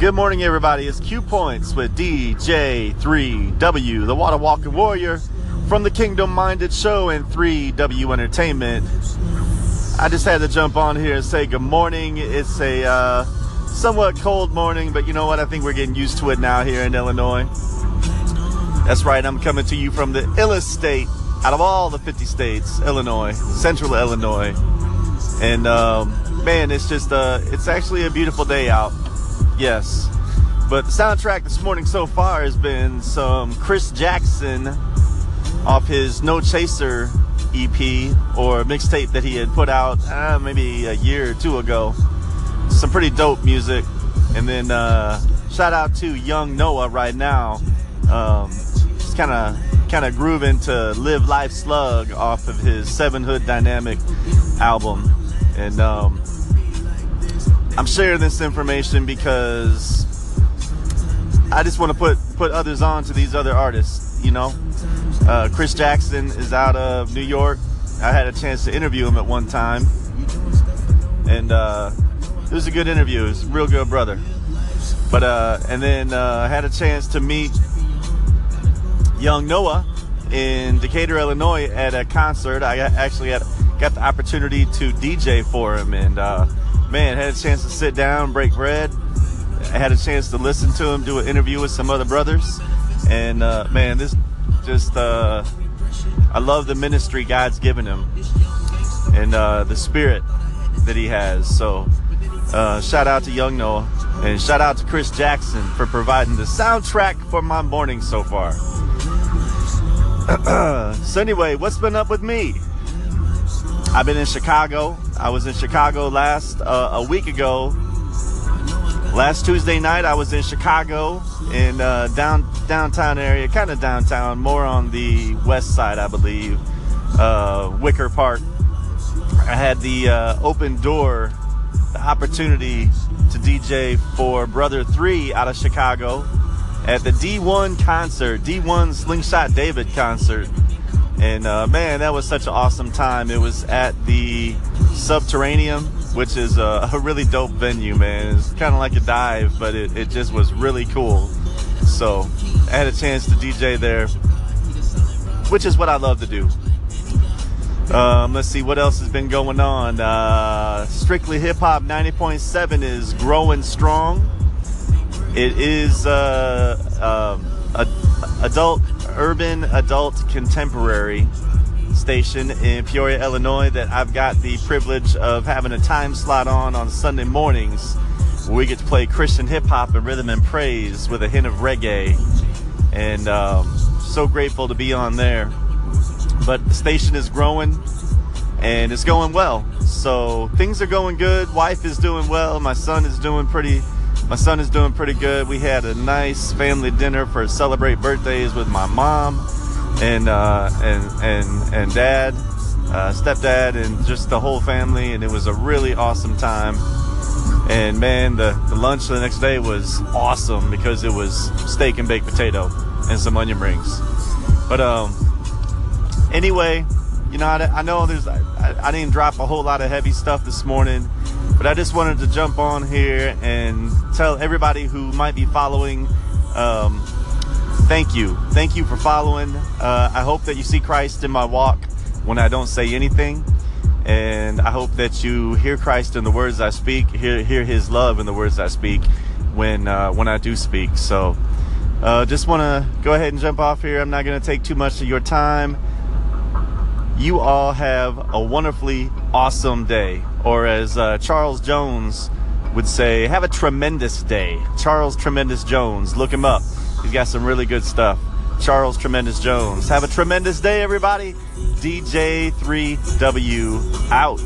Good morning, everybody. It's Q Points with DJ3W, the Water Walking Warrior from the Kingdom Minded Show and 3W Entertainment. I just had to jump on here and say good morning. It's a uh, somewhat cold morning, but you know what? I think we're getting used to it now here in Illinois. That's right, I'm coming to you from the illest state out of all the 50 states, Illinois, central Illinois. And um, man, it's just, uh, it's actually a beautiful day out yes. But the soundtrack this morning so far has been some Chris Jackson off his No Chaser EP or mixtape that he had put out uh, maybe a year or two ago. Some pretty dope music. And then uh, shout out to Young Noah right now. Um, just kind of kind of grooving to Live Life Slug off of his Seven Hood Dynamic album. And um, I'm sharing this information because I just want to put put others on to these other artists. You know, uh, Chris Jackson is out of New York. I had a chance to interview him at one time, and uh, it was a good interview. A real good brother. But uh, and then uh, I had a chance to meet young Noah in Decatur, Illinois, at a concert. I actually had got the opportunity to DJ for him, and uh, man, had a chance to sit down, break bread. I had a chance to listen to him do an interview with some other brothers, and uh, man, this just uh, I love the ministry God's given him and uh, the spirit that he has. So, uh, shout out to Young Noah and shout out to Chris Jackson for providing the soundtrack for my morning so far. so anyway, what's been up with me? I've been in Chicago. I was in Chicago last uh, a week ago. Last Tuesday night, I was in Chicago in uh, down downtown area, kind of downtown, more on the west side, I believe, uh, Wicker Park. I had the uh, open door, the opportunity to DJ for Brother Three out of Chicago at the D1 concert, D1 Slingshot David concert and uh, man, that was such an awesome time. It was at the Subterranean, which is a, a really dope venue, man. It's kind of like a dive, but it, it just was really cool. So I had a chance to DJ there, which is what I love to do. Um, let's see what else has been going on. Uh, Strictly Hip Hop 90.7 is growing strong. It is uh, um, a, adult urban adult contemporary station in Peoria, Illinois that I've got the privilege of having a time slot on on Sunday mornings where we get to play Christian hip hop and rhythm and praise with a hint of reggae. And um, so grateful to be on there. But the station is growing and it's going well. So things are going good. Wife is doing well. My son is doing pretty my son is doing pretty good. We had a nice family dinner for celebrate birthdays with my mom and uh, and and and dad, uh, stepdad, and just the whole family, and it was a really awesome time. And man, the, the lunch the next day was awesome because it was steak and baked potato and some onion rings. But um, anyway, you know, I, I know there's I, I didn't drop a whole lot of heavy stuff this morning but I just wanted to jump on here and tell everybody who might be following, um, thank you. Thank you for following. Uh, I hope that you see Christ in my walk when I don't say anything. And I hope that you hear Christ in the words I speak, hear, hear his love in the words I speak when, uh, when I do speak. So, uh, just want to go ahead and jump off here. I'm not going to take too much of your time. You all have a wonderfully awesome day or as uh, Charles Jones would say, have a tremendous day. Charles Tremendous Jones, look him up. He's got some really good stuff. Charles Tremendous Jones. Have a tremendous day, everybody. DJ3W out.